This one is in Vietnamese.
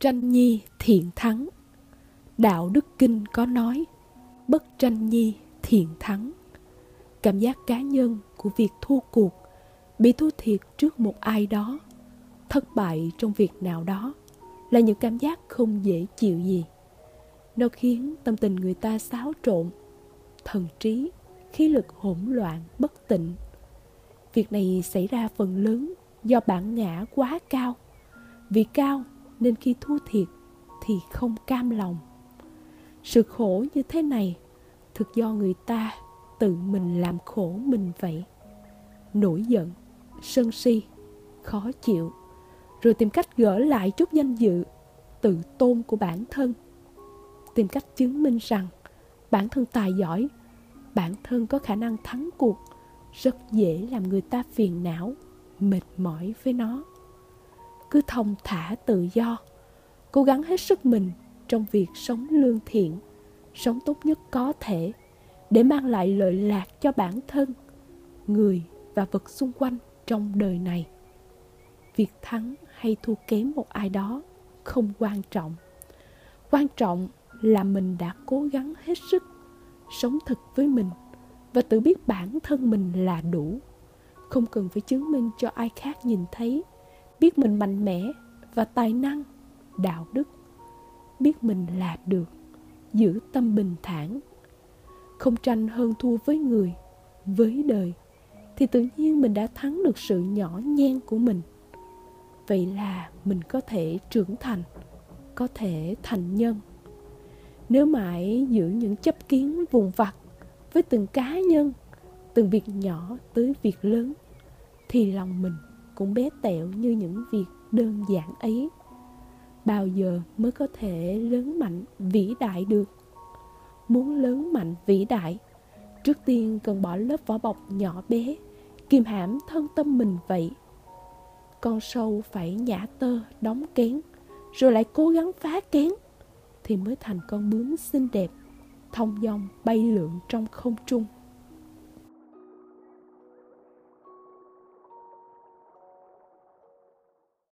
tranh nhi thiện thắng. Đạo đức kinh có nói, bất tranh nhi thiện thắng. Cảm giác cá nhân của việc thua cuộc, bị thua thiệt trước một ai đó, thất bại trong việc nào đó, là những cảm giác không dễ chịu gì. Nó khiến tâm tình người ta xáo trộn, thần trí, khí lực hỗn loạn, bất tịnh. Việc này xảy ra phần lớn do bản ngã quá cao. Vì cao nên khi thua thiệt thì không cam lòng. Sự khổ như thế này thực do người ta tự mình làm khổ mình vậy. Nổi giận, sân si, khó chịu, rồi tìm cách gỡ lại chút danh dự tự tôn của bản thân. Tìm cách chứng minh rằng bản thân tài giỏi, bản thân có khả năng thắng cuộc, rất dễ làm người ta phiền não, mệt mỏi với nó cứ thông thả tự do, cố gắng hết sức mình trong việc sống lương thiện, sống tốt nhất có thể, để mang lại lợi lạc cho bản thân, người và vật xung quanh trong đời này. Việc thắng hay thua kém một ai đó không quan trọng. Quan trọng là mình đã cố gắng hết sức sống thật với mình và tự biết bản thân mình là đủ. Không cần phải chứng minh cho ai khác nhìn thấy biết mình mạnh mẽ và tài năng, đạo đức. Biết mình là được, giữ tâm bình thản. Không tranh hơn thua với người, với đời, thì tự nhiên mình đã thắng được sự nhỏ nhen của mình. Vậy là mình có thể trưởng thành, có thể thành nhân. Nếu mãi giữ những chấp kiến vùng vặt với từng cá nhân, từng việc nhỏ tới việc lớn, thì lòng mình cũng bé tẹo như những việc đơn giản ấy. Bao giờ mới có thể lớn mạnh vĩ đại được? Muốn lớn mạnh vĩ đại, trước tiên cần bỏ lớp vỏ bọc nhỏ bé, kìm hãm thân tâm mình vậy. Con sâu phải nhả tơ, đóng kén, rồi lại cố gắng phá kén, thì mới thành con bướm xinh đẹp, thông dong bay lượn trong không trung.